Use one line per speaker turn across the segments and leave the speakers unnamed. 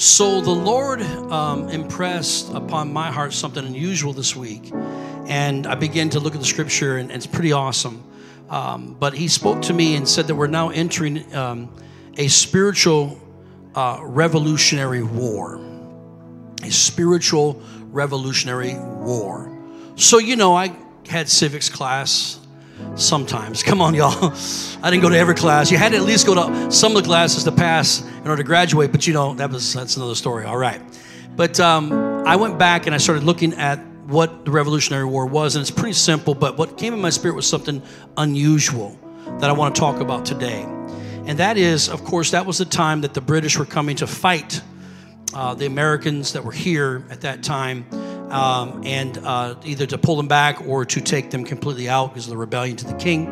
So the Lord um, impressed upon my heart something unusual this week. And I began to look at the scripture, and, and it's pretty awesome. Um, but He spoke to me and said that we're now entering um, a spiritual uh, revolutionary war. A spiritual revolutionary war. So, you know, I had civics class sometimes. Come on, y'all. I didn't go to every class. You had to at least go to some of the classes to pass in order to graduate, but you know, that was that's another story. All right. But um, I went back and I started looking at what the Revolutionary War was, and it's pretty simple, but what came in my spirit was something unusual that I want to talk about today. And that is, of course, that was the time that the British were coming to fight uh, the Americans that were here at that time um, and uh, either to pull them back or to take them completely out because of the rebellion to the king.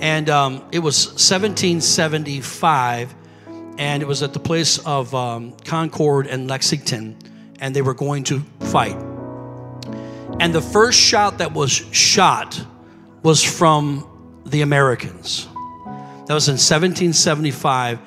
And um, it was 1775, and it was at the place of um, Concord and Lexington, and they were going to fight. And the first shot that was shot was from the Americans. That was in 1775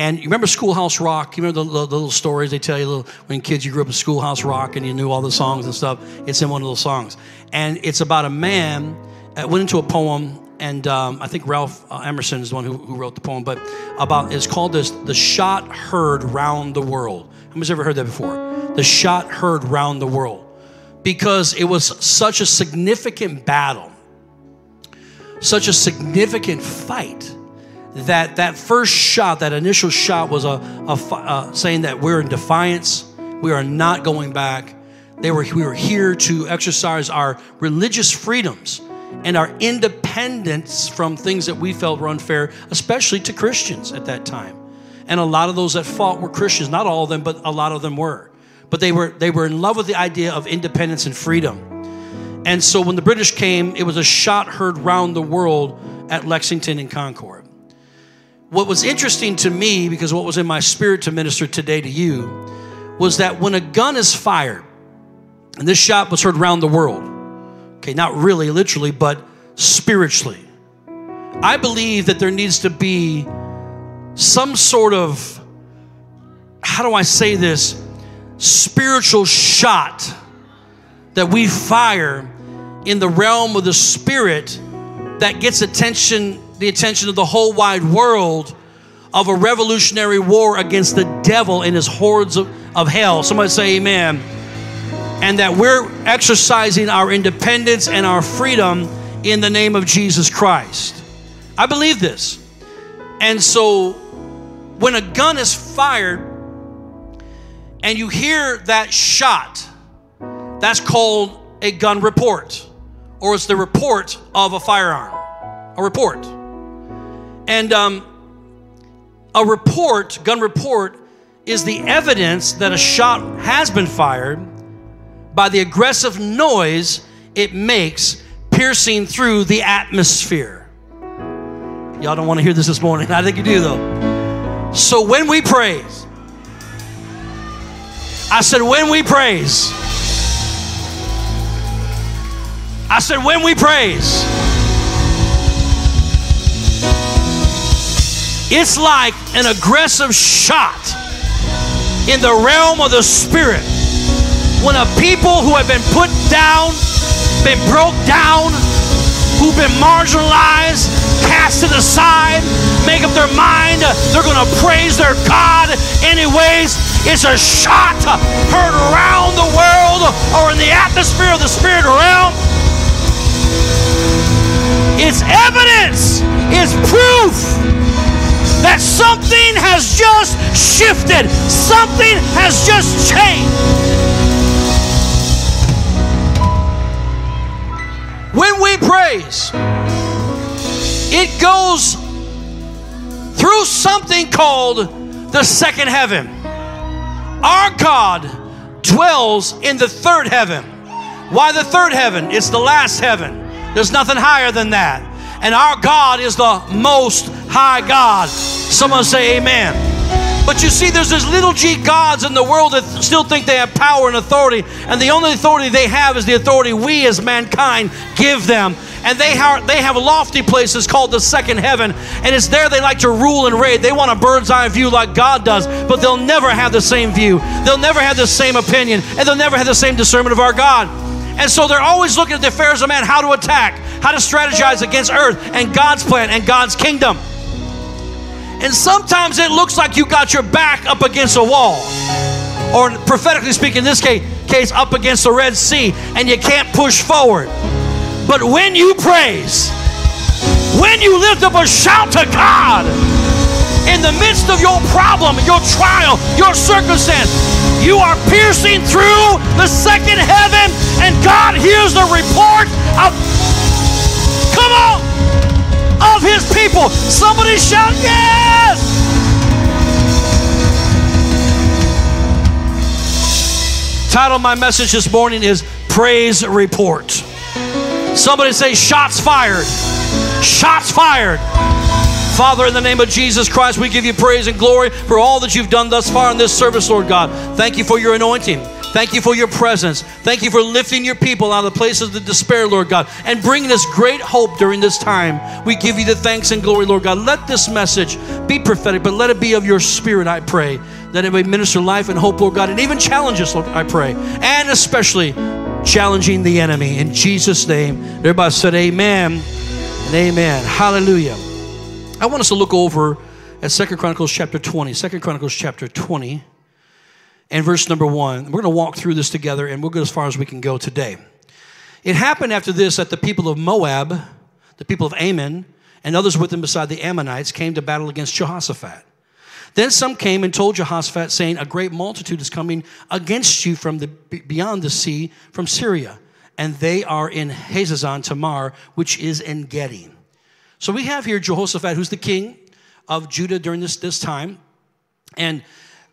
and you remember Schoolhouse Rock? You remember the, the, the little stories they tell you little, when kids you grew up in Schoolhouse Rock and you knew all the songs and stuff? It's in one of those songs. And it's about a man that went into a poem, and um, I think Ralph uh, Emerson is the one who, who, wrote the poem, but about it's called this The Shot Heard Round the World. Who's ever heard that before? The Shot Heard Round the World. Because it was such a significant battle, such a significant fight that that first shot, that initial shot, was a, a uh, saying that we're in defiance. We are not going back. They were we were here to exercise our religious freedoms and our independence from things that we felt were unfair, especially to Christians at that time. And a lot of those that fought were Christians. Not all of them, but a lot of them were. But they were they were in love with the idea of independence and freedom. And so when the British came, it was a shot heard round the world at Lexington and Concord what was interesting to me, because what was in my spirit to minister today to you, was that when a gun is fired, and this shot was heard around the world, okay, not really literally, but spiritually, I believe that there needs to be some sort of, how do I say this, spiritual shot that we fire in the realm of the spirit that gets attention the attention of the whole wide world of a revolutionary war against the devil and his hordes of, of hell. Somebody say amen. And that we're exercising our independence and our freedom in the name of Jesus Christ. I believe this. And so when a gun is fired and you hear that shot, that's called a gun report, or it's the report of a firearm. A report. And um, a report, gun report, is the evidence that a shot has been fired by the aggressive noise it makes piercing through the atmosphere. Y'all don't want to hear this this morning. I think you do, though. So when we praise, I said, when we praise, I said, when we praise, It's like an aggressive shot in the realm of the spirit. When a people who have been put down, been broke down, who've been marginalized, casted aside, make up their mind they're going to praise their God anyways. It's a shot heard around the world or in the atmosphere of the spirit realm. It's evidence, it's proof shifted, something has just changed. When we praise, it goes through something called the second heaven. Our God dwells in the third heaven. Why the third heaven? It's the last heaven. There's nothing higher than that. And our God is the most high God. Someone say amen. But you see, there's these little g gods in the world that still think they have power and authority, and the only authority they have is the authority we as mankind give them. And they have, they have lofty places called the second heaven. And it's there they like to rule and reign. They want a bird's eye view like God does, but they'll never have the same view. They'll never have the same opinion, and they'll never have the same discernment of our God. And so they're always looking at the affairs of man, how to attack, how to strategize against earth and God's plan and God's kingdom. And sometimes it looks like you got your back up against a wall. Or prophetically speaking, in this case, case up against the Red Sea, and you can't push forward. But when you praise, when you lift up a shout to God, in the midst of your problem, your trial, your circumstance, you are piercing through the second heaven, and God hears the report of, come on, of his people. Somebody shout, yes! Title of my message this morning is Praise Report. Somebody say, Shots fired. Shots fired. Father, in the name of Jesus Christ, we give you praise and glory for all that you've done thus far in this service, Lord God. Thank you for your anointing. Thank you for your presence. Thank you for lifting your people out of the places of the despair, Lord God, and bringing us great hope during this time. We give you the thanks and glory, Lord God. Let this message be prophetic, but let it be of your spirit, I pray, that it may minister life and hope, Lord God, and even challenge us, Lord, I pray, and especially challenging the enemy. In Jesus' name, everybody said amen and amen. Hallelujah. I want us to look over at Second Chronicles chapter 20. Second Chronicles chapter 20 and verse number 1. We're going to walk through this together and we'll go as far as we can go today. It happened after this that the people of Moab, the people of Ammon, and others with them beside the Ammonites came to battle against Jehoshaphat. Then some came and told Jehoshaphat, saying, A great multitude is coming against you from the beyond the sea, from Syria, and they are in Hazazon Tamar, which is En Gedi. So we have here Jehoshaphat, who's the king of Judah during this, this time. And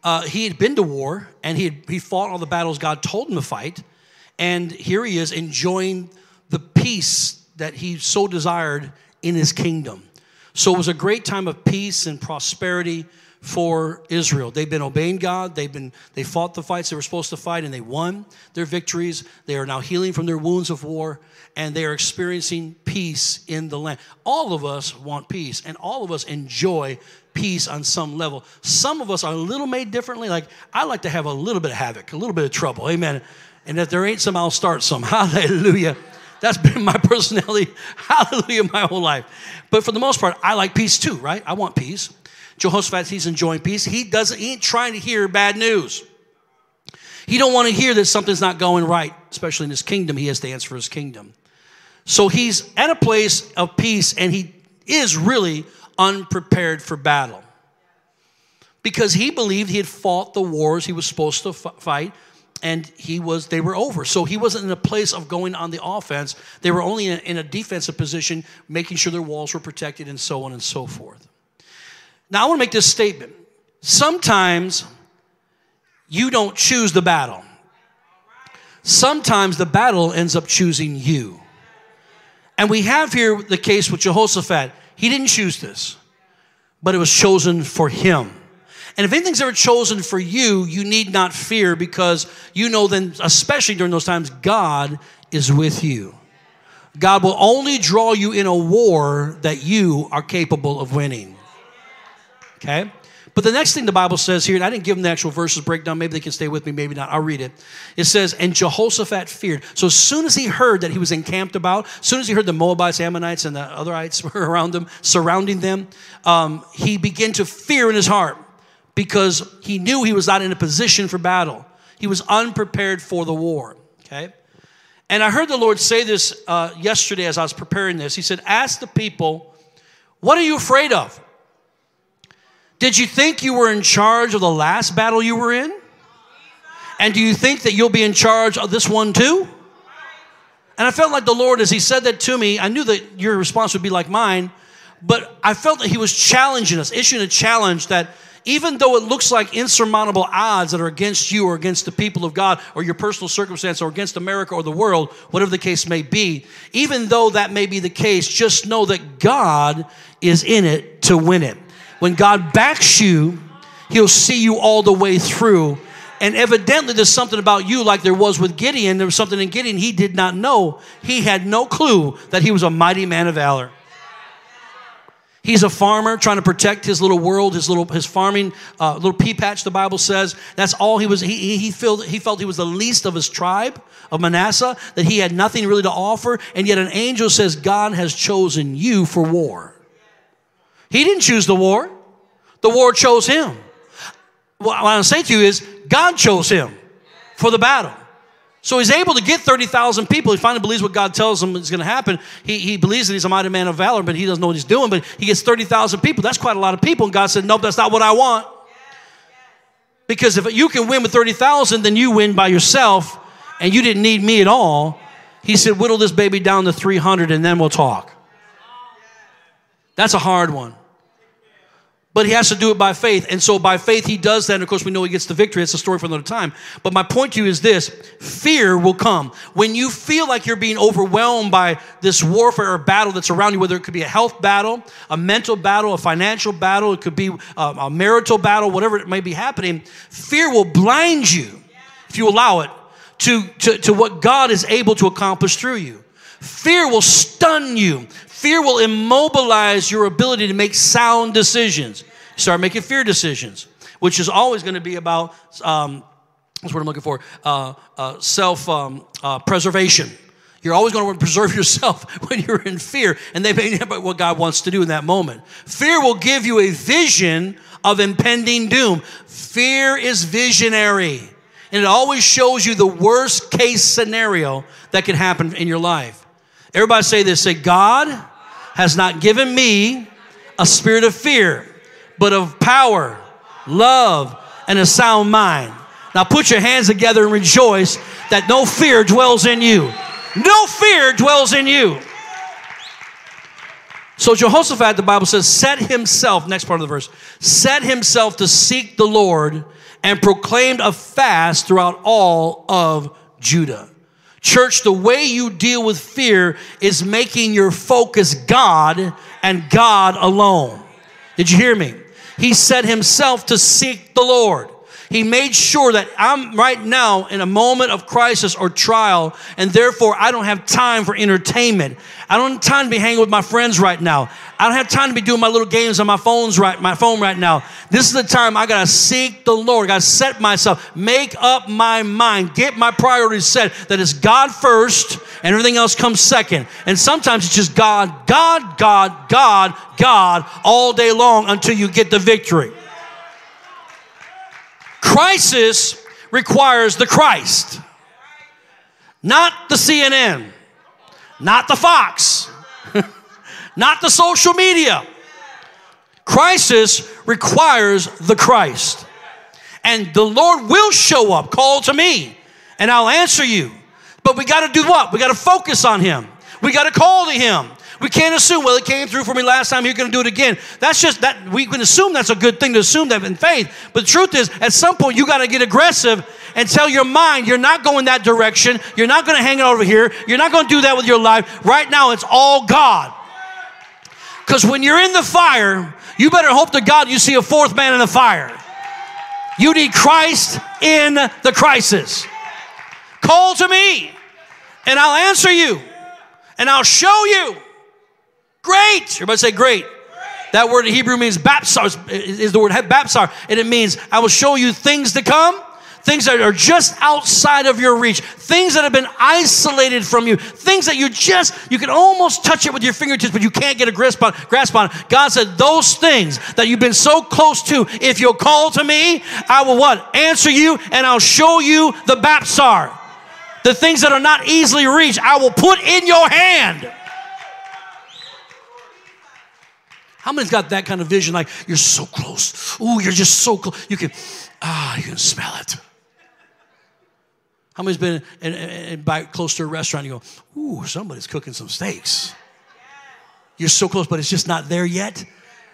uh, he had been to war and he, had, he fought all the battles God told him to fight. And here he is enjoying the peace that he so desired in his kingdom. So it was a great time of peace and prosperity for Israel. They've been obeying God. They've been they fought the fights they were supposed to fight and they won their victories. They are now healing from their wounds of war and they are experiencing peace in the land. All of us want peace, and all of us enjoy peace on some level. Some of us are a little made differently. Like, I like to have a little bit of havoc, a little bit of trouble. Amen. And if there ain't some, I'll start some. Hallelujah. That's been my personality. Hallelujah, my whole life. But for the most part, I like peace too, right? I want peace. Jehoshaphat, he's enjoying peace. He doesn't, he ain't trying to hear bad news. He don't want to hear that something's not going right, especially in his kingdom. He has to answer for his kingdom. So he's at a place of peace and he is really unprepared for battle. Because he believed he had fought the wars he was supposed to fight and he was they were over. So he wasn't in a place of going on the offense. They were only in a, in a, defensive position making sure their walls were protected and so on and so forth. Now i want to make this statement. Sometimes you don't choose the battle. Sometimes the battle ends up choosing you. And we have here the case with Jehoshaphat. He didn't choose this, but it was chosen for him. And if anything's ever chosen for you, you need not fear because you know then, especially during those times, God is with you. God will only draw you in a war that you are capable of winning. Okay? But the next thing the Bible says here, and I didn't give them the actual verses breakdown, maybe they can stay with me, maybe not. I'll read it. It says, And Jehoshaphat feared. So as soon as he heard that he was encamped about, as soon as he heard the Moabites, Ammonites, and the otherites were around him, surrounding them, um, he began to fear in his heart because he knew he was not in a position for battle. He was unprepared for the war. Okay? And I heard the Lord say this uh, yesterday as I was preparing this. He said, Ask the people, what are you afraid of? Did you think you were in charge of the last battle you were in? And do you think that you'll be in charge of this one too? And I felt like the Lord, as He said that to me, I knew that your response would be like mine, but I felt that He was challenging us, issuing a challenge that even though it looks like insurmountable odds that are against you or against the people of God or your personal circumstance or against America or the world, whatever the case may be, even though that may be the case, just know that God is in it to win it. When God backs you, He'll see you all the way through And evidently, there's something about you, like there was with Gideon. There was something in Gideon he did not know. He had no clue that he was a mighty man of valor. He's a farmer trying to protect his little world, his little his farming uh, little pea patch. The Bible says that's all he was. He, he felt he felt he was the least of his tribe of Manasseh. That he had nothing really to offer, and yet an angel says God has chosen you for war. He didn't choose the war; the war chose him. What I'm saying to you is God chose him for the battle. So he's able to get 30,000 people. He finally believes what God tells him is going to happen. He, he believes that he's a mighty man of valor, but he doesn't know what he's doing. But he gets 30,000 people. That's quite a lot of people. And God said, Nope, that's not what I want. Because if you can win with 30,000, then you win by yourself, and you didn't need me at all. He said, Whittle this baby down to 300, and then we'll talk. That's a hard one but he has to do it by faith. And so by faith, he does that. And of course, we know he gets the victory. It's a story for another time. But my point to you is this fear will come. When you feel like you're being overwhelmed by this warfare or battle that's around you, whether it could be a health battle, a mental battle, a financial battle, it could be a, a marital battle, whatever it may be happening, fear will blind you, if you allow it, to, to, to what God is able to accomplish through you. Fear will stun you. Fear will immobilize your ability to make sound decisions. Start making fear decisions, which is always going to be about, um, that's what I'm looking for, uh, uh, self um, uh, preservation. You're always going to preserve yourself when you're in fear, and they may never what God wants to do in that moment. Fear will give you a vision of impending doom. Fear is visionary, and it always shows you the worst case scenario that can happen in your life. Everybody say this say, God has not given me a spirit of fear, but of power, love, and a sound mind. Now put your hands together and rejoice that no fear dwells in you. No fear dwells in you. So Jehoshaphat, the Bible says, set himself, next part of the verse, set himself to seek the Lord and proclaimed a fast throughout all of Judah. Church, the way you deal with fear is making your focus God and God alone. Did you hear me? He set himself to seek the Lord. He made sure that I'm right now in a moment of crisis or trial, and therefore I don't have time for entertainment. I don't have time to be hanging with my friends right now. I don't have time to be doing my little games on my phones right, my phone right now. This is the time I gotta seek the Lord. I gotta set myself, make up my mind, get my priorities set that it's God first and everything else comes second. And sometimes it's just God, God, God, God, God all day long until you get the victory. Crisis requires the Christ, not the CNN, not the Fox, not the social media. Crisis requires the Christ. And the Lord will show up. Call to me, and I'll answer you. But we got to do what? We got to focus on Him. We got to call to Him. We can't assume, well, it came through for me last time, you're going to do it again. That's just that we can assume that's a good thing to assume that in faith. But the truth is, at some point, you got to get aggressive and tell your mind you're not going that direction. You're not going to hang it over here. You're not going to do that with your life. Right now, it's all God. Because when you're in the fire, you better hope to God you see a fourth man in the fire. You need Christ in the crisis. Call to me, and I'll answer you, and I'll show you Great. Everybody say great. That word in Hebrew means bapsar, is the word bapsar, and it means I will show you things to come, things that are just outside of your reach, things that have been isolated from you, things that you just, you can almost touch it with your fingertips, but you can't get a grasp on, grasp on. God said, those things that you've been so close to, if you'll call to me, I will what? Answer you, and I'll show you the bapsar. The things that are not easily reached, I will put in your hand. How many's got that kind of vision? Like you're so close. Ooh, you're just so close. You can, ah, you can smell it. How many's been in, in, in, by close to a restaurant? You go, ooh, somebody's cooking some steaks. You're so close, but it's just not there yet.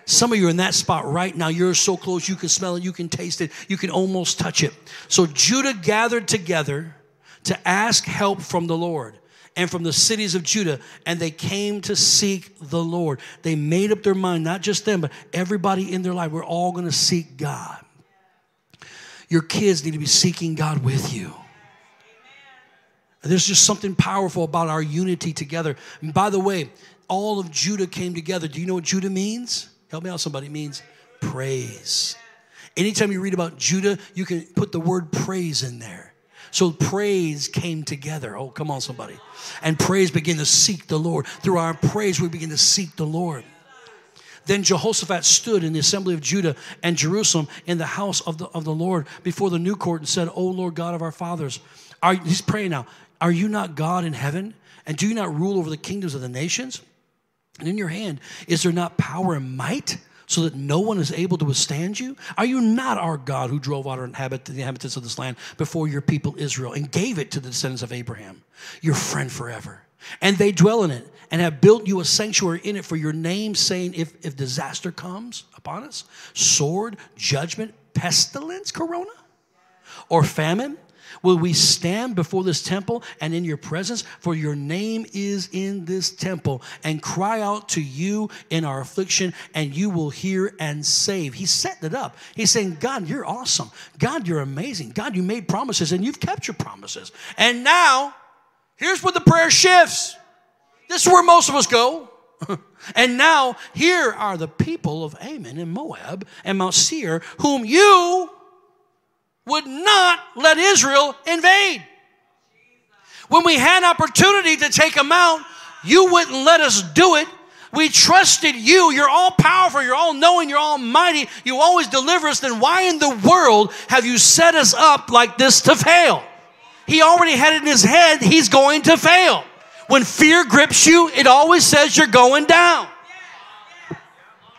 Some of you are in that spot right now. You're so close, you can smell it, you can taste it, you can almost touch it. So Judah gathered together to ask help from the Lord and from the cities of Judah, and they came to seek the Lord. They made up their mind, not just them, but everybody in their life, we're all going to seek God. your kids need to be seeking God with you. There's just something powerful about our unity together. And by the way, all of Judah came together. Do you know what Judah means? Help me out, somebody. It means praise. Anytime you read about Judah, you can put the word praise in there. So praise came together. Oh, come on, somebody. And praise began to seek the Lord. Through our praise, we begin to seek the Lord. Then Jehoshaphat stood in the assembly of Judah and Jerusalem in the house of the, of the Lord before the new court and said, O Lord God of our fathers, are, he's praying now, are you not God in heaven? And do you not rule over the kingdoms of the nations? And in your hand, is there not power and might? So that no one is able to withstand you? Are you not our God who drove out our inhabit- the inhabitants of this land before your people Israel and gave it to the descendants of Abraham, your friend forever? And they dwell in it and have built you a sanctuary in it for your name, saying, if, if disaster comes upon us, sword, judgment, pestilence, corona, or famine, will we stand before this temple and in your presence? For your name is in this temple, and cry out to you in our affliction, and you will hear and save. He's setting it up. He's saying, God, you're awesome. God, you're amazing. God, you made promises, and you've kept your promises. And now, here's where the prayer shifts. This is where most of us go. and now, here are the people of Ammon and Moab and Mount Seir, whom you would not let Israel invade. When we had opportunity to take them out, you wouldn't let us do it. We trusted you. You're all powerful. You're all knowing. You're almighty. You always deliver us. Then why in the world have you set us up like this to fail? He already had it in his head. He's going to fail. When fear grips you, it always says you're going down.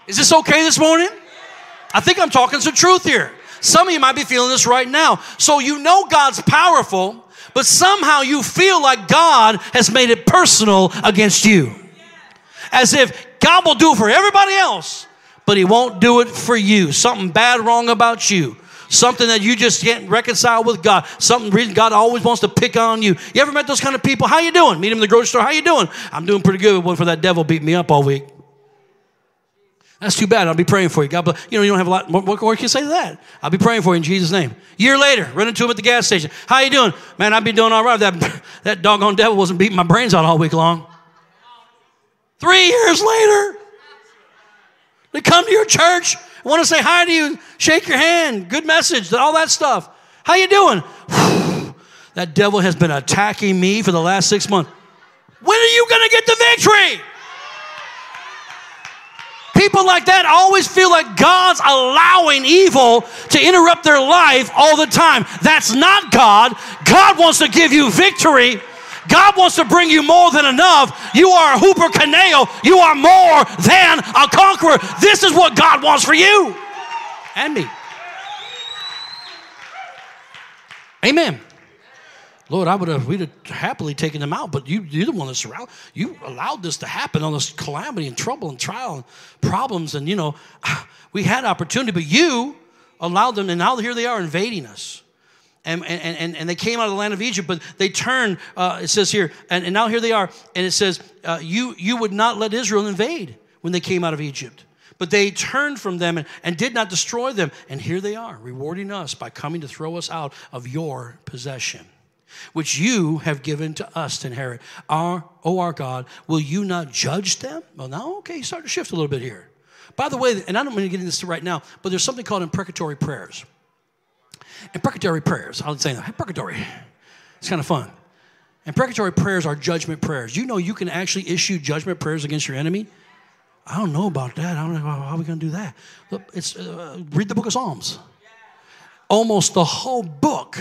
Is this okay this morning? I think I'm talking some truth here. Some of you might be feeling this right now. So you know God's powerful, but somehow you feel like God has made it personal against you. As if God will do it for everybody else, but He won't do it for you. Something bad wrong about you. Something that you just can't reconcile with God. Something reason God always wants to pick on you. You ever met those kind of people? How you doing? Meet him in the grocery store. How you doing? I'm doing pretty good. One for that devil beat me up all week. That's too bad. I'll be praying for you. God bless. You know, you don't have a lot. What, what can you say to that? I'll be praying for you in Jesus' name. Year later, run into him at the gas station. How you doing? Man, I've been doing all right. That, that doggone devil wasn't beating my brains out all week long. Three years later, they come to your church, want to say hi to you, shake your hand, good message, all that stuff. How you doing? that devil has been attacking me for the last six months. When are you going to get the victory? People like that always feel like God's allowing evil to interrupt their life all the time. That's not God. God wants to give you victory. God wants to bring you more than enough. You are a hooper caneo. You are more than a conqueror. This is what God wants for you and me. Amen. Lord, I would have, we'd have happily taken them out, but you, you're the one that's around. You allowed this to happen on this calamity and trouble and trial and problems. And, you know, we had opportunity, but you allowed them, and now here they are invading us. And, and, and, and they came out of the land of Egypt, but they turned, uh, it says here, and, and now here they are, and it says, uh, you, you would not let Israel invade when they came out of Egypt. But they turned from them and, and did not destroy them. And here they are, rewarding us by coming to throw us out of your possession which you have given to us to inherit. Our, oh, our God, will you not judge them? Well, now, okay, start to shift a little bit here. By the way, and I don't want to get into this right now, but there's something called imprecatory prayers. Imprecatory prayers, I'll say that. Imprecatory. It's kind of fun. And imprecatory prayers are judgment prayers. You know you can actually issue judgment prayers against your enemy. I don't know about that. I don't know how are we going to do that. Look, it's uh, read the book of Psalms. Almost the whole book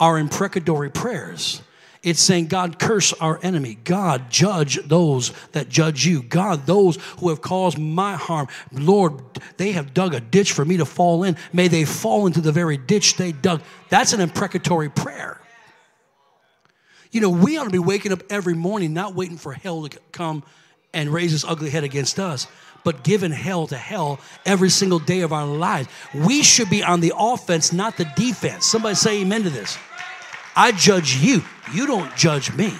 are imprecatory prayers. It's saying, God, curse our enemy. God, judge those that judge you. God, those who have caused my harm. Lord, they have dug a ditch for me to fall in. May they fall into the very ditch they dug. That's an imprecatory prayer. You know, we ought to be waking up every morning, not waiting for hell to come and raise his ugly head against us, but giving hell to hell every single day of our lives. We should be on the offense, not the defense. Somebody say amen to this. I judge you, you don't judge me.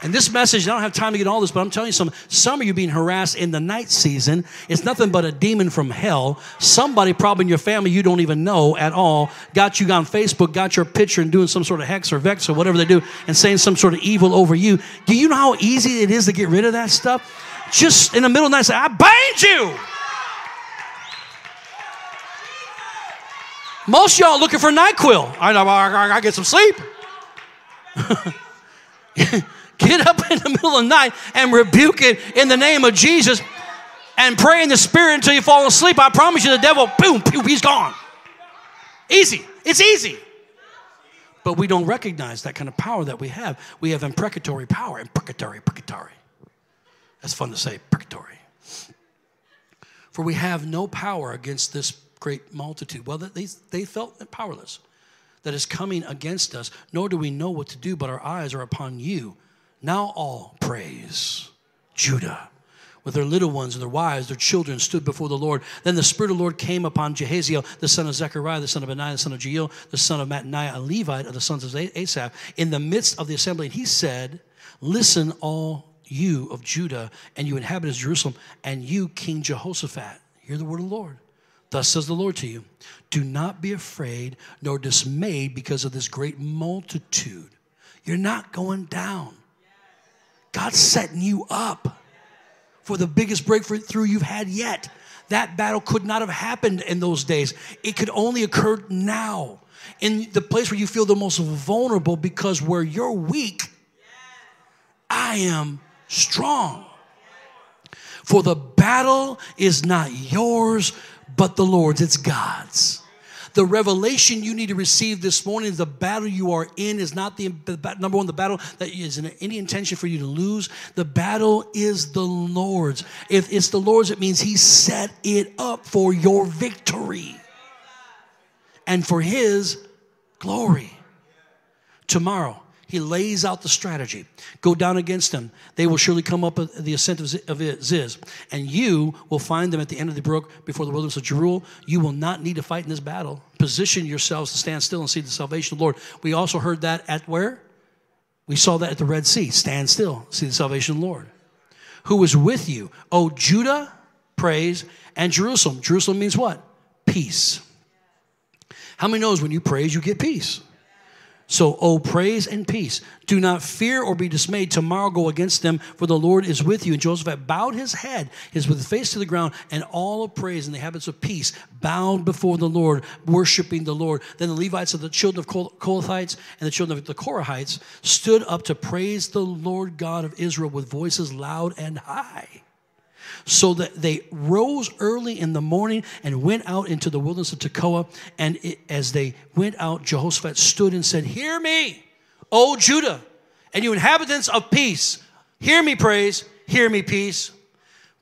And this message, I don't have time to get all this, but I'm telling you something. Some of you being harassed in the night season, it's nothing but a demon from hell. Somebody, probably in your family you don't even know at all, got you on Facebook, got your picture, and doing some sort of hex or vex or whatever they do, and saying some sort of evil over you. Do you know how easy it is to get rid of that stuff? Just in the middle of the night, say, I bind you. Most y'all looking for NyQuil. I, I, I, I get some sleep. Get up in the middle of the night and rebuke it in the name of Jesus and pray in the spirit until you fall asleep. I promise you, the devil, boom, boom, he's gone. Easy. It's easy. But we don't recognize that kind of power that we have. We have imprecatory power. Imprecatory, imprecatory. That's fun to say, imprecatory. For we have no power against this great multitude. Well, they, they felt powerless that is coming against us, nor do we know what to do, but our eyes are upon you now all praise Judah with their little ones and their wives, their children stood before the Lord. Then the Spirit of the Lord came upon Jahaziel, the son of Zechariah, the son of Benaiah, the son of Jeiel, the son of Mattaniah, a Levite of the sons of Asaph, in the midst of the assembly. And he said, Listen, all you of Judah, and you inhabitants of Jerusalem, and you, King Jehoshaphat. Hear the word of the Lord. Thus says the Lord to you Do not be afraid nor dismayed because of this great multitude. You're not going down. God's setting you up for the biggest breakthrough you've had yet. That battle could not have happened in those days. It could only occur now in the place where you feel the most vulnerable because where you're weak, I am strong. For the battle is not yours, but the Lord's, it's God's. The revelation you need to receive this morning is the battle you are in is not the number one, the battle that is in any intention for you to lose. The battle is the Lord's. If it's the Lord's, it means He set it up for your victory and for His glory. Tomorrow, he lays out the strategy. Go down against them. They will surely come up the ascent of Ziz. And you will find them at the end of the brook before the wilderness of Jeruel. You will not need to fight in this battle. Position yourselves to stand still and see the salvation of the Lord. We also heard that at where? We saw that at the Red Sea. Stand still, see the salvation of the Lord. Who is with you? Oh, Judah, praise, and Jerusalem. Jerusalem means what? Peace. How many knows when you praise, you get peace? So, oh, praise and peace. Do not fear or be dismayed. Tomorrow go against them, for the Lord is with you. And Jehoshaphat bowed his head, his with face to the ground, and all of praise and the habits of peace bowed before the Lord, worshiping the Lord. Then the Levites of the children of Kohathites and the children of the Korahites stood up to praise the Lord God of Israel with voices loud and high so that they rose early in the morning and went out into the wilderness of Tekoa. And it, as they went out, Jehoshaphat stood and said, Hear me, O Judah, and you inhabitants of peace. Hear me, praise. Hear me, peace.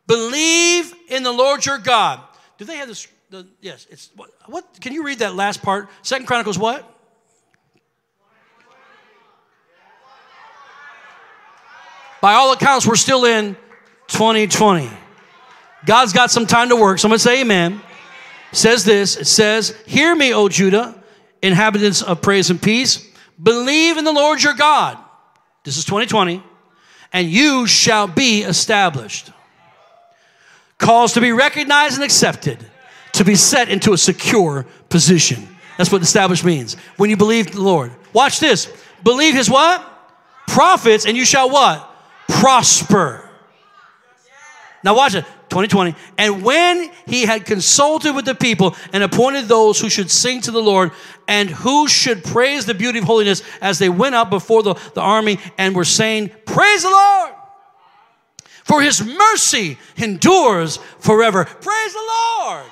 Believe in the Lord your God. Do they have this? The, yes, it's what, what? Can you read that last part? Second Chronicles what? By all accounts, we're still in 2020. God's got some time to work. Someone say amen. says this it says, Hear me, O Judah, inhabitants of praise and peace. Believe in the Lord your God. This is 2020. And you shall be established. Calls to be recognized and accepted, to be set into a secure position. That's what established means. When you believe the Lord. Watch this. Believe his what? Prophets, and you shall what? Prosper. Now watch it. 2020. And when he had consulted with the people and appointed those who should sing to the Lord and who should praise the beauty of holiness as they went out before the, the army and were saying, Praise the Lord! For his mercy endures forever. Praise the Lord!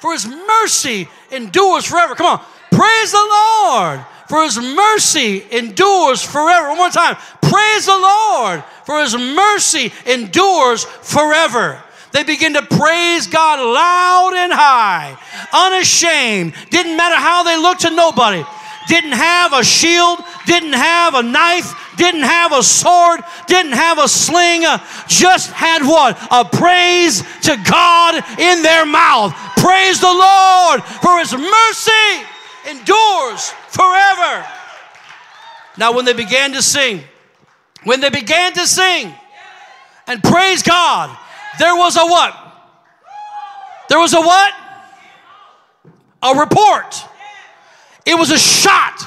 For his mercy endures forever. Come on. Praise the Lord! For his mercy endures forever. One more time. Praise the Lord! For his mercy endures forever. They begin to praise God loud and high, unashamed. Didn't matter how they looked to nobody. Didn't have a shield, didn't have a knife, didn't have a sword, didn't have a sling, uh, just had what? A praise to God in their mouth. Praise the Lord, for his mercy endures forever. Now, when they began to sing, When they began to sing and praise God, there was a what? There was a what? A report. It was a shot,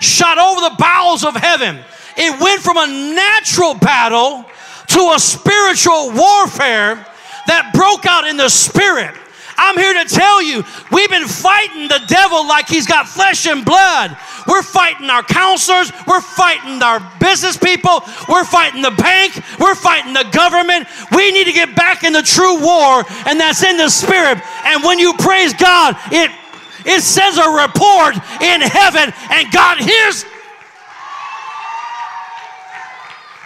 shot over the bowels of heaven. It went from a natural battle to a spiritual warfare that broke out in the spirit. I'm here to tell you, we've been fighting the devil like he's got flesh and blood. We're fighting our counselors. We're fighting our business people. We're fighting the bank. We're fighting the government. We need to get back in the true war, and that's in the spirit. And when you praise God, it it sends a report in heaven, and God hears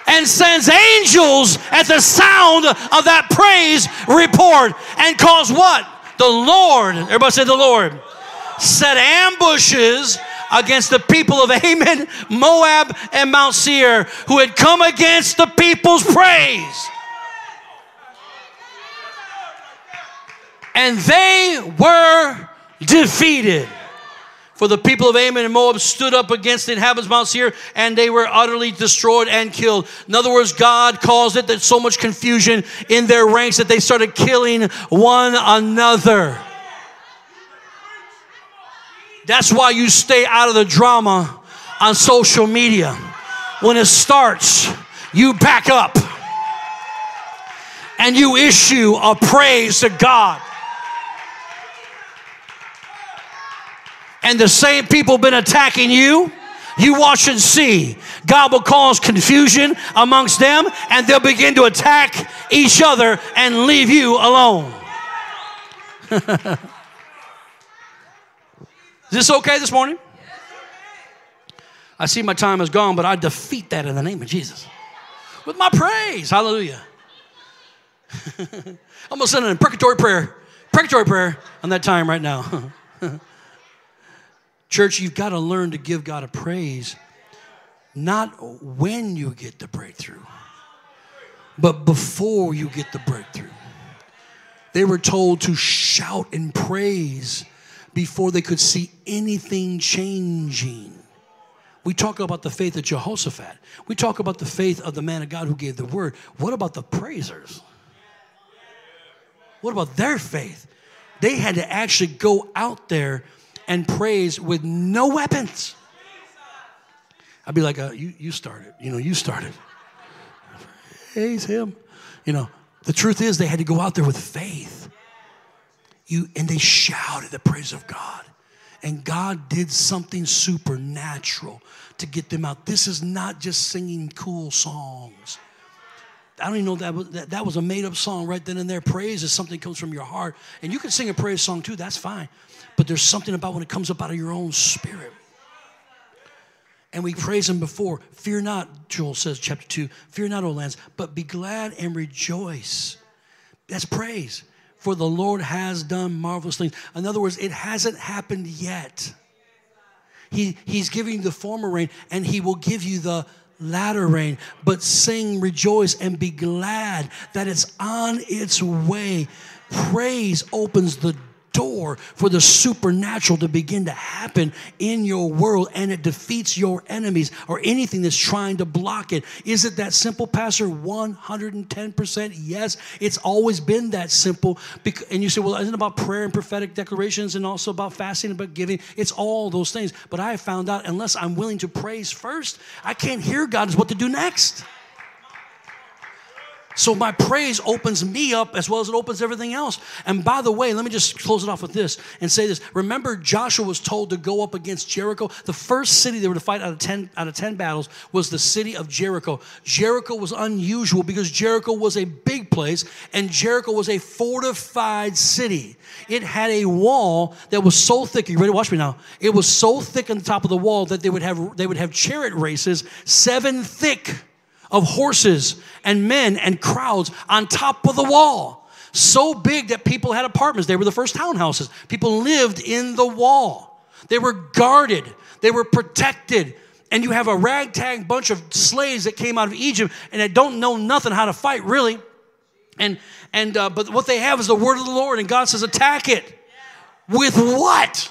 and sends angels at the sound of that praise report and cause what? The Lord, everybody say the Lord, set ambushes against the people of Ammon, Moab, and Mount Seir who had come against the people's praise. And they were defeated. For the people of Ammon and Moab stood up against the inhabitants of Mount Seir, and they were utterly destroyed and killed. In other words, God caused it that so much confusion in their ranks that they started killing one another. That's why you stay out of the drama on social media. When it starts, you back up and you issue a praise to God. And the same people been attacking you, you watch and see. God will cause confusion amongst them, and they'll begin to attack each other and leave you alone. Is this okay this morning? I see my time is gone, but I defeat that in the name of Jesus with my praise. Hallelujah. I'm gonna send an imprecatory prayer, precatory prayer on that time right now. Church, you've got to learn to give God a praise, not when you get the breakthrough, but before you get the breakthrough. They were told to shout and praise before they could see anything changing. We talk about the faith of Jehoshaphat. We talk about the faith of the man of God who gave the word. What about the praisers? What about their faith? They had to actually go out there and praise with no weapons. I'd be like, uh, you, you started. You know, you started. Praise him. You know, the truth is they had to go out there with faith. You, and they shouted the praise of God. And God did something supernatural to get them out. This is not just singing cool songs. I don't even know that was, that, that was a made up song right then and there. Praise is something comes from your heart. And you can sing a praise song too, that's fine. But there's something about when it comes up out of your own spirit. And we praise him before. Fear not, Joel says, chapter 2. Fear not, O lands, but be glad and rejoice. That's praise. For the Lord has done marvelous things. In other words, it hasn't happened yet. He, he's giving you the former rain, and he will give you the latter rain. But sing, rejoice, and be glad that it's on its way. Praise opens the door for the supernatural to begin to happen in your world and it defeats your enemies or anything that's trying to block it. Is it that simple, Pastor? 110% yes. It's always been that simple. And you say, well, isn't it about prayer and prophetic declarations and also about fasting and about giving? It's all those things. But I have found out unless I'm willing to praise first, I can't hear God is what to do next. So my praise opens me up as well as it opens everything else. And by the way, let me just close it off with this and say this. Remember, Joshua was told to go up against Jericho. The first city they were to fight out of 10, out of 10 battles was the city of Jericho. Jericho was unusual because Jericho was a big place and Jericho was a fortified city. It had a wall that was so thick. You ready watch me now? It was so thick on the top of the wall that they would have they would have chariot races, seven thick of horses and men and crowds on top of the wall. So big that people had apartments. They were the first townhouses. People lived in the wall. They were guarded, they were protected. And you have a ragtag bunch of slaves that came out of Egypt and they don't know nothing how to fight, really. And, and uh, but what they have is the word of the Lord, and God says, attack it. With what?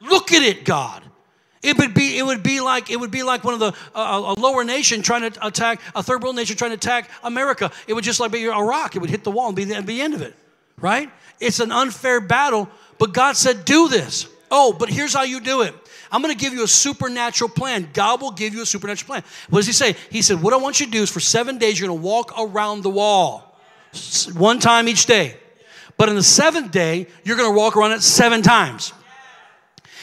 Look at it, God. It would be it would be like it would be like one of the uh, a lower nation trying to attack a third world nation trying to attack America. It would just like be a rock. It would hit the wall and be the, be the end of it, right? It's an unfair battle, but God said, "Do this." Oh, but here's how you do it. I'm going to give you a supernatural plan. God will give you a supernatural plan. What does He say? He said, "What I want you to do is for seven days you're going to walk around the wall, one time each day." But in the seventh day, you're going to walk around it seven times.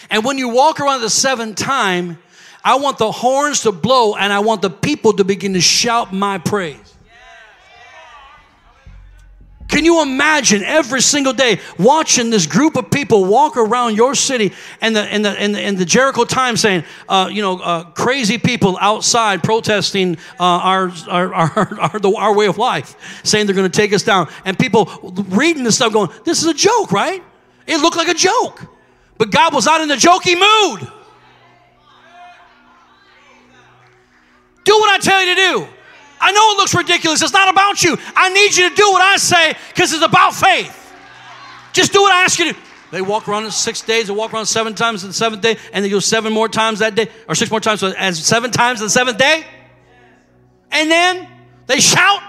And when you walk around the seventh time, I want the horns to blow and I want the people to begin to shout my praise. Can you imagine every single day watching this group of people walk around your city and the, the, the, the Jericho Times saying, uh, you know, uh, crazy people outside protesting uh, our, our, our, our, our way of life, saying they're going to take us down. And people reading this stuff going, this is a joke, right? It looked like a joke. But God was not in the jokey mood. Do what I tell you to do. I know it looks ridiculous. It's not about you. I need you to do what I say because it's about faith. Just do what I ask you to. They walk around six days. They walk around seven times in the seventh day, and they go seven more times that day, or six more times, as seven times in the seventh day. And then they shout,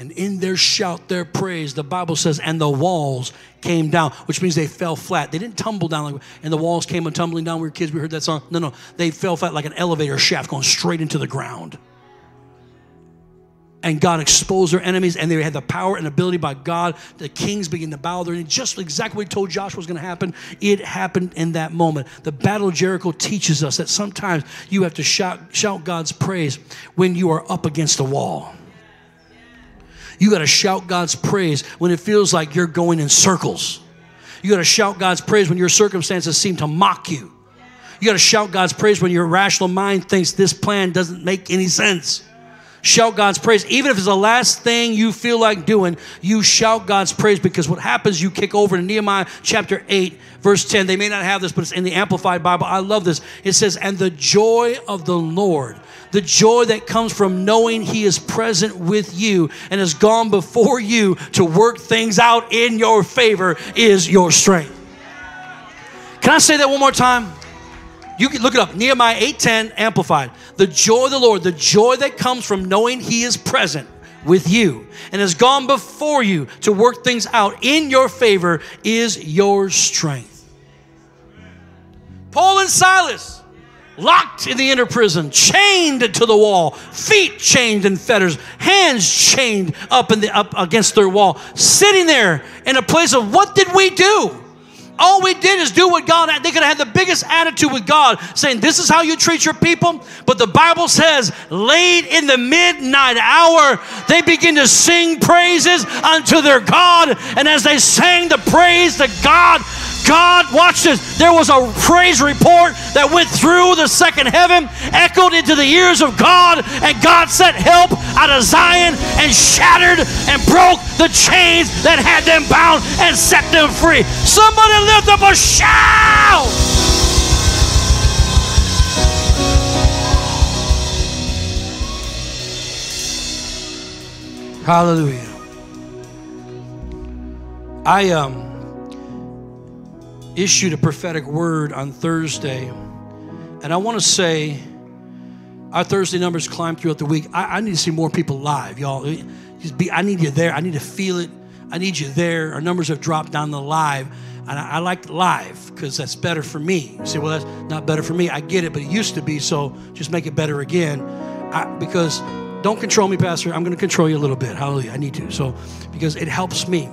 and in their shout, their praise, the Bible says, and the walls came down, which means they fell flat. They didn't tumble down, like, and the walls came tumbling down. We were kids, we heard that song. No, no, they fell flat like an elevator shaft going straight into the ground and God exposed their enemies, and they had the power and ability by God. The kings began to bow their knee, just exactly what He told Joshua was going to happen. It happened in that moment. The Battle of Jericho teaches us that sometimes you have to shout, shout God's praise when you are up against a wall. You got to shout God's praise when it feels like you're going in circles. You got to shout God's praise when your circumstances seem to mock you. You got to shout God's praise when your rational mind thinks this plan doesn't make any sense. Shout God's praise. Even if it's the last thing you feel like doing, you shout God's praise because what happens, you kick over to Nehemiah chapter 8, verse 10. They may not have this, but it's in the Amplified Bible. I love this. It says, And the joy of the Lord, the joy that comes from knowing He is present with you and has gone before you to work things out in your favor, is your strength. Can I say that one more time? You can look it up. Nehemiah 8:10 amplified. The joy of the Lord, the joy that comes from knowing he is present with you and has gone before you to work things out in your favor is your strength. Paul and Silas locked in the inner prison, chained to the wall, feet chained in fetters, hands chained up in the up against their wall, sitting there in a place of what did we do? All we did is do what God. They could have had the biggest attitude with God, saying, This is how you treat your people. But the Bible says, late in the midnight hour, they begin to sing praises unto their God. And as they sang the praise to God, God, watch this. There was a praise report that went through the second heaven, echoed into the ears of God, and God sent help out of Zion and shattered and broke the chains that had them bound and set them free. Somebody lift up a shout! Hallelujah. I um issued a prophetic word on Thursday. And I want to say, our Thursday numbers climb throughout the week. I, I need to see more people live, y'all. Just Be, I need you there. I need to feel it. I need you there. Our numbers have dropped down the live. And I, I like live because that's better for me. You say, well, that's not better for me. I get it, but it used to be, so just make it better again. I, because don't control me, Pastor. I'm going to control you a little bit. Hallelujah. I need to. So, because it helps me.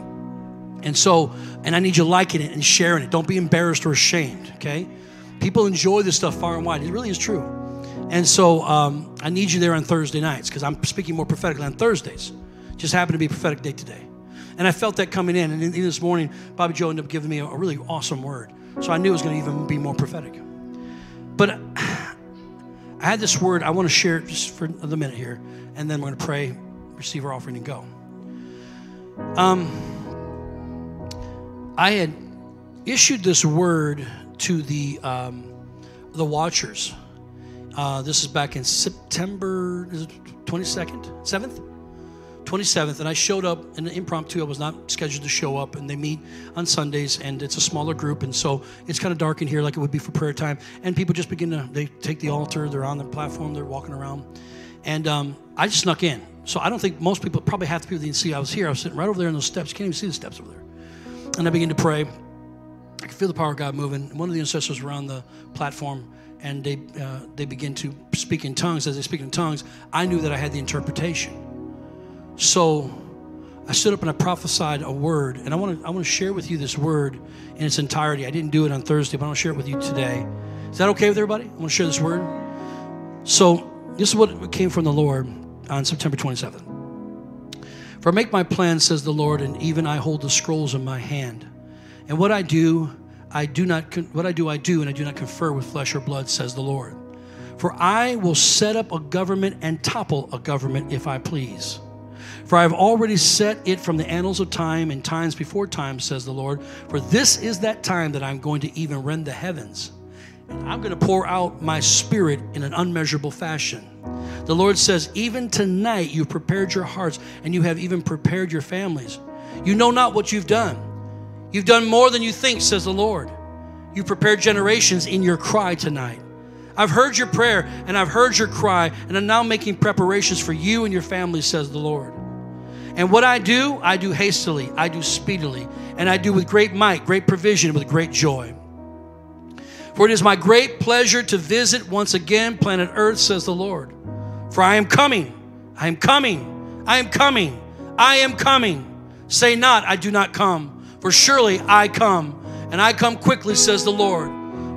And so, and I need you liking it and sharing it. Don't be embarrassed or ashamed, okay? People enjoy this stuff far and wide. It really is true. And so um, I need you there on Thursday nights because I'm speaking more prophetically on Thursdays. Just happened to be a prophetic day today. And I felt that coming in. And even this morning, Bobby Joe ended up giving me a, really awesome word. So I knew it was going to even be more prophetic. But I had this word I want to share it just for a minute here. And then we're going to pray, receive our offering, and go. Um, I had issued this word to the um, the watchers. Uh, this is back in September 22nd, 7th, 27th, and I showed up in an impromptu. I was not scheduled to show up, and they meet on Sundays, and it's a smaller group, and so it's kind of dark in here, like it would be for prayer time. And people just begin to they take the altar, they're on the platform, they're walking around, and um, I just snuck in. So I don't think most people, probably half the people didn't see I was here. I was sitting right over there in those steps. Can't even see the steps over there. And I began to pray. I could feel the power of God moving. One of the intercessors were on the platform and they uh, they begin to speak in tongues. As they speak in tongues, I knew that I had the interpretation. So I stood up and I prophesied a word, and I want to I want to share with you this word in its entirety. I didn't do it on Thursday, but I want to share it with you today. Is that okay with everybody? I want to share this word. So this is what came from the Lord on September 27th. For make my plan, says the Lord, and even I hold the scrolls in my hand. And what I do, I do not what I do I do and I do not confer with flesh or blood says the Lord for I will set up a government and topple a government if I please for I have already set it from the annals of time and times before time, says the Lord. For this is that time that I'm going to even rend the heavens. And I'm going to pour out my spirit in an unmeasurable fashion. The Lord says, Even tonight you've prepared your hearts and you have even prepared your families. You know not what you've done. You've done more than you think, says the Lord. You prepared generations in your cry tonight. I've heard your prayer and I've heard your cry, and I'm now making preparations for you and your family, says the Lord. And what I do, I do hastily, I do speedily, and I do with great might, great provision, with great joy. For it is my great pleasure to visit once again planet Earth, says the Lord. For I am coming, I am coming, I am coming, I am coming. Say not, I do not come, for surely I come, and I come quickly, says the Lord.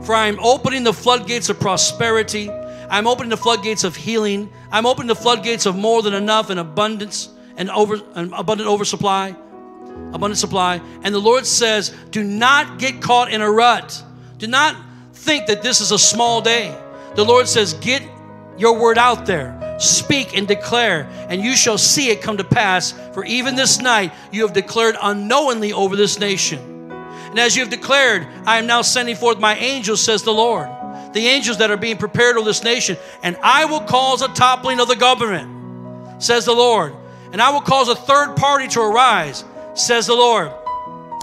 For I am opening the floodgates of prosperity. I'm opening the floodgates of healing. I'm opening the floodgates of more than enough and abundance and over an abundant oversupply, abundant supply. And the Lord says, do not get caught in a rut. Do not think that this is a small day. The Lord says, get your word out there. Speak and declare, and you shall see it come to pass. For even this night you have declared unknowingly over this nation. And as you have declared, I am now sending forth my angels, says the Lord. The angels that are being prepared over this nation, and I will cause a toppling of the government, says the Lord and I will cause a third party to arise, says the Lord.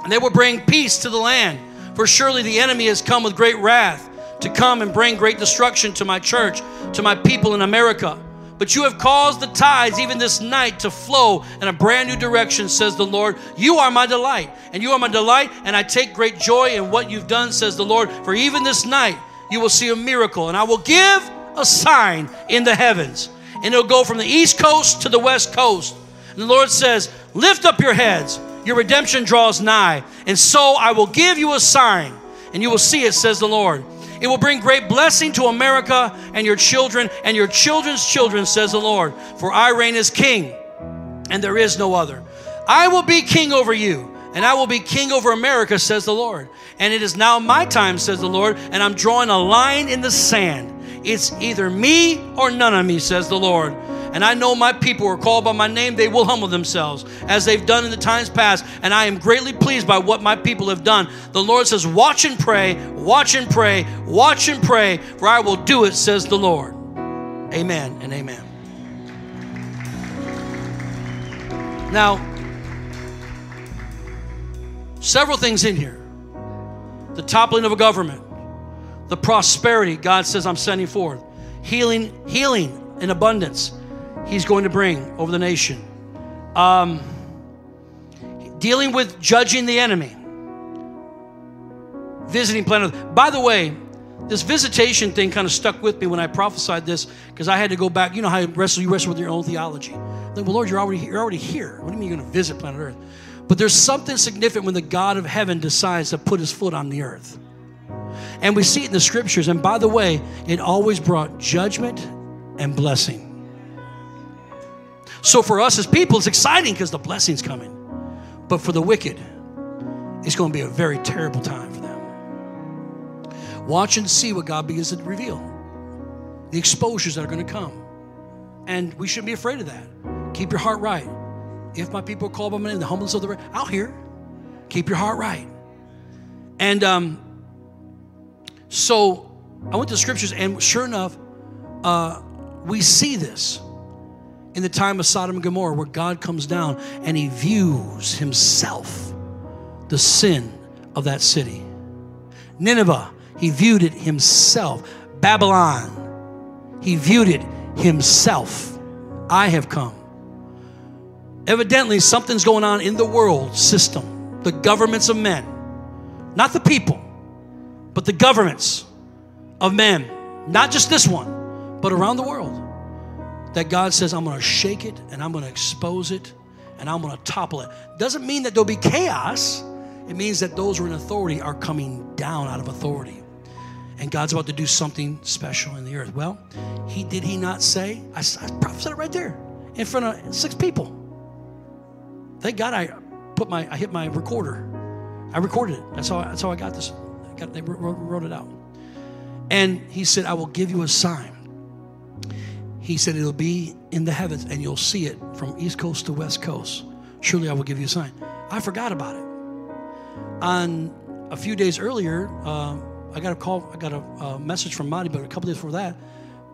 And they will bring peace to the land. For surely the enemy has come with great wrath to come and bring great destruction to my church, to my people in America. But you have caused the tides even this night to flow in a brand new direction, says the Lord. You are my delight, and you are my delight, and I take great joy in what you've done, says the Lord. For even this night you will see a miracle, and I will give a sign in the heavens and it'll go from the east coast to the west coast. And the Lord says, Lift up your heads, your redemption draws nigh. And so I will give you a sign, and you will see it, says the Lord. It will bring great blessing to America and your children and your children's children, says the Lord. For I reign as king, and there is no other. I will be king over you, and I will be king over America, says the Lord. And it is now my time, says the Lord, and I'm drawing a line in the sand. It's either me or none of me, says the Lord. And I know my people are called by my name, they will humble themselves as they've done in the times past. And I am greatly pleased by what my people have done. The Lord says, Watch and pray, watch and pray, watch and pray, for I will do it, says the Lord. Amen and amen. Now, several things in here the toppling of a government the prosperity God says I'm sending forth, healing, healing in abundance He's going to bring over the nation. Um, dealing with judging the enemy, visiting planet. By the way, this visitation thing kind of stuck with me when I prophesied this because I had to go back. You know how you wrestle, you wrestle with your own theology. Like, well, Lord, you're already you're already here. What do you mean you're going to visit planet Earth? But there's something significant when the God of heaven decides to put his foot on the earth. And we see it in the scriptures. And by the way, it always brought judgment and blessing. So for us as people, it's exciting because the blessing's coming. But for the wicked, it's going to be a very terrible time for them. Watch and see what God begins to reveal the exposures that are going to come. And we shouldn't be afraid of that. Keep your heart right. If my people called by my name, the humbleness of the I'll hear. Keep your heart right. And um, so I went to the scriptures, and sure enough, uh, we see this in the time of Sodom and Gomorrah, where God comes down and he views himself the sin of that city. Nineveh, he viewed it himself. Babylon, he viewed it himself. I have come. Evidently, something's going on in the world system, the governments of men, not the people, but the governments of men, not just this one, but around the world. That God says, I'm going to shake it and I'm going to expose it and I'm going to topple it. Doesn't mean that there'll be chaos. It means that those who are in authority are coming down out of authority. And God's about to do something special in the earth. Well, he did he not say? I, I prophesied it right there in front of six people. Thank God I put my I hit my recorder. I recorded it. That's how that's how I got this. I got, they wrote, wrote it out. And he said, I will give you a sign. He said, It'll be in the heavens and you'll see it from east coast to west coast. Surely I will give you a sign. I forgot about it. On a few days earlier, uh, I got a call, I got a, a message from Marty, but a couple days before that,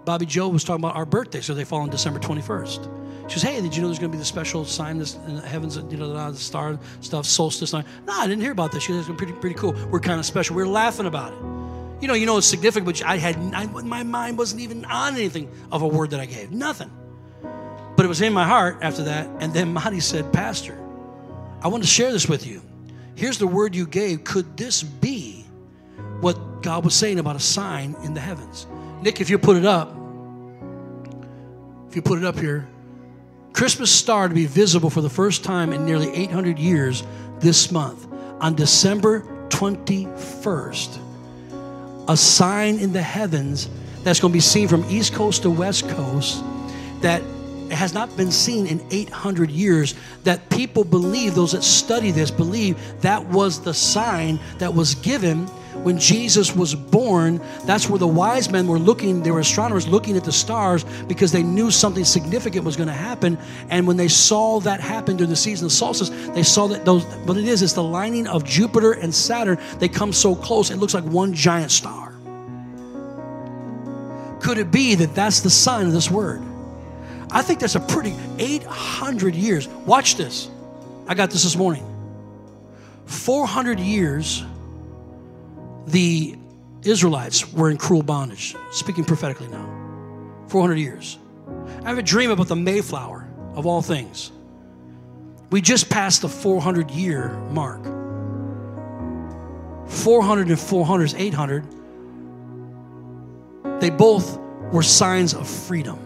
Bobby Joe was talking about our birthday, so they fall on December 21st. She says, "Hey, did you know there's going to be the special sign this in the heavens, you know, the star stuff, solstice sign?" No, I didn't hear about this. She "It's pretty, pretty cool. We're kind of special. We are laughing about it. You know, you know, it's significant, but I had I, my mind wasn't even on anything of a word that I gave, nothing. But it was in my heart after that. And then Marty said, Pastor, I want to share this with you. Here's the word you gave. Could this be what God was saying about a sign in the heavens? Nick, if you put it up, if you put it up here, Christmas star to be visible for the first time in nearly 800 years this month on December 21st. A sign in the heavens that's going to be seen from east coast to west coast that has not been seen in 800 years that people believe those that study this believe that was the sign that was given when Jesus was born, that's where the wise men were looking, they were astronomers looking at the stars because they knew something significant was going to happen. And when they saw that happen during the season of solstice, they saw that those, what it is, it's the lining of Jupiter and Saturn. They come so close, it looks like one giant star. Could it be that that's the sign of this word? I think that's a pretty 800 years. Watch this. I got this this morning. 400 years the Israelites were in cruel bondage, speaking prophetically now. 400 years. I have a dream about the Mayflower of all things. We just passed the 400 year mark. 400 and 400 is 800. They both were signs of freedom.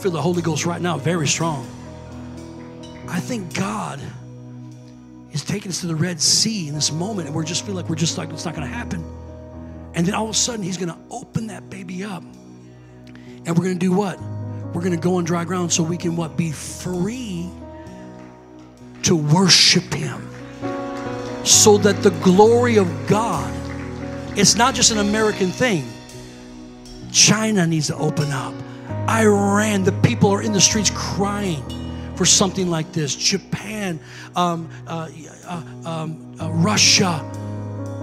Feel the Holy Ghost right now very strong. I think God is taking us to the Red Sea in this moment, and we're just feel like we're just like it's not going to happen. And then all of a sudden, He's going to open that baby up, and we're going to do what? We're going to go on dry ground so we can what? Be free to worship Him, so that the glory of God. It's not just an American thing. China needs to open up. Iran, the people are in the streets crying for something like this. Japan, um, uh, uh, um, uh, Russia.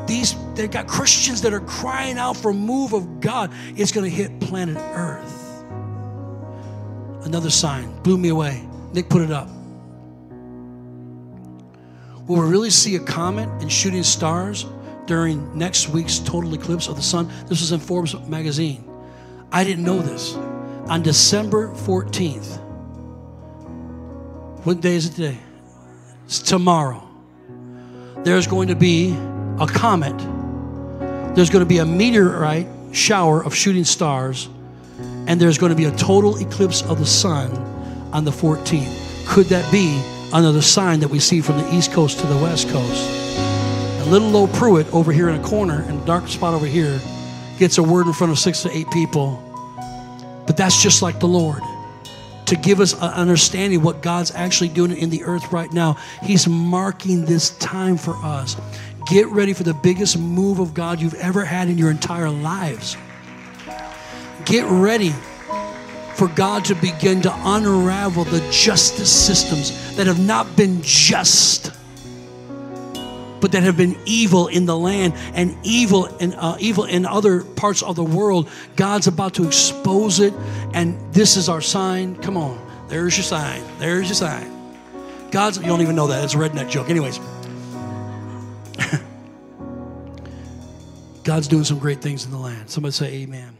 These they've got Christians that are crying out for a move of God. It's going to hit planet Earth. Another sign blew me away. Nick put it up. Will we really see a comet and shooting stars during next week's total eclipse of the sun? This was in Forbes magazine. I didn't know this. On December 14th, what day is it today? It's tomorrow. There's going to be a comet. There's going to be a meteorite shower of shooting stars. And there's going to be a total eclipse of the sun on the 14th. Could that be another sign that we see from the east coast to the west coast? A little low Pruitt over here in a corner, in a dark spot over here, gets a word in front of six to eight people. But that's just like the Lord to give us an understanding what God's actually doing in the earth right now. He's marking this time for us. Get ready for the biggest move of God you've ever had in your entire lives. Get ready for God to begin to unravel the justice systems that have not been just. But that have been evil in the land and evil in uh, evil in other parts of the world. God's about to expose it, and this is our sign. Come on, there's your sign. There's your sign. God's you don't even know that it's a redneck joke. Anyways, God's doing some great things in the land. Somebody say Amen.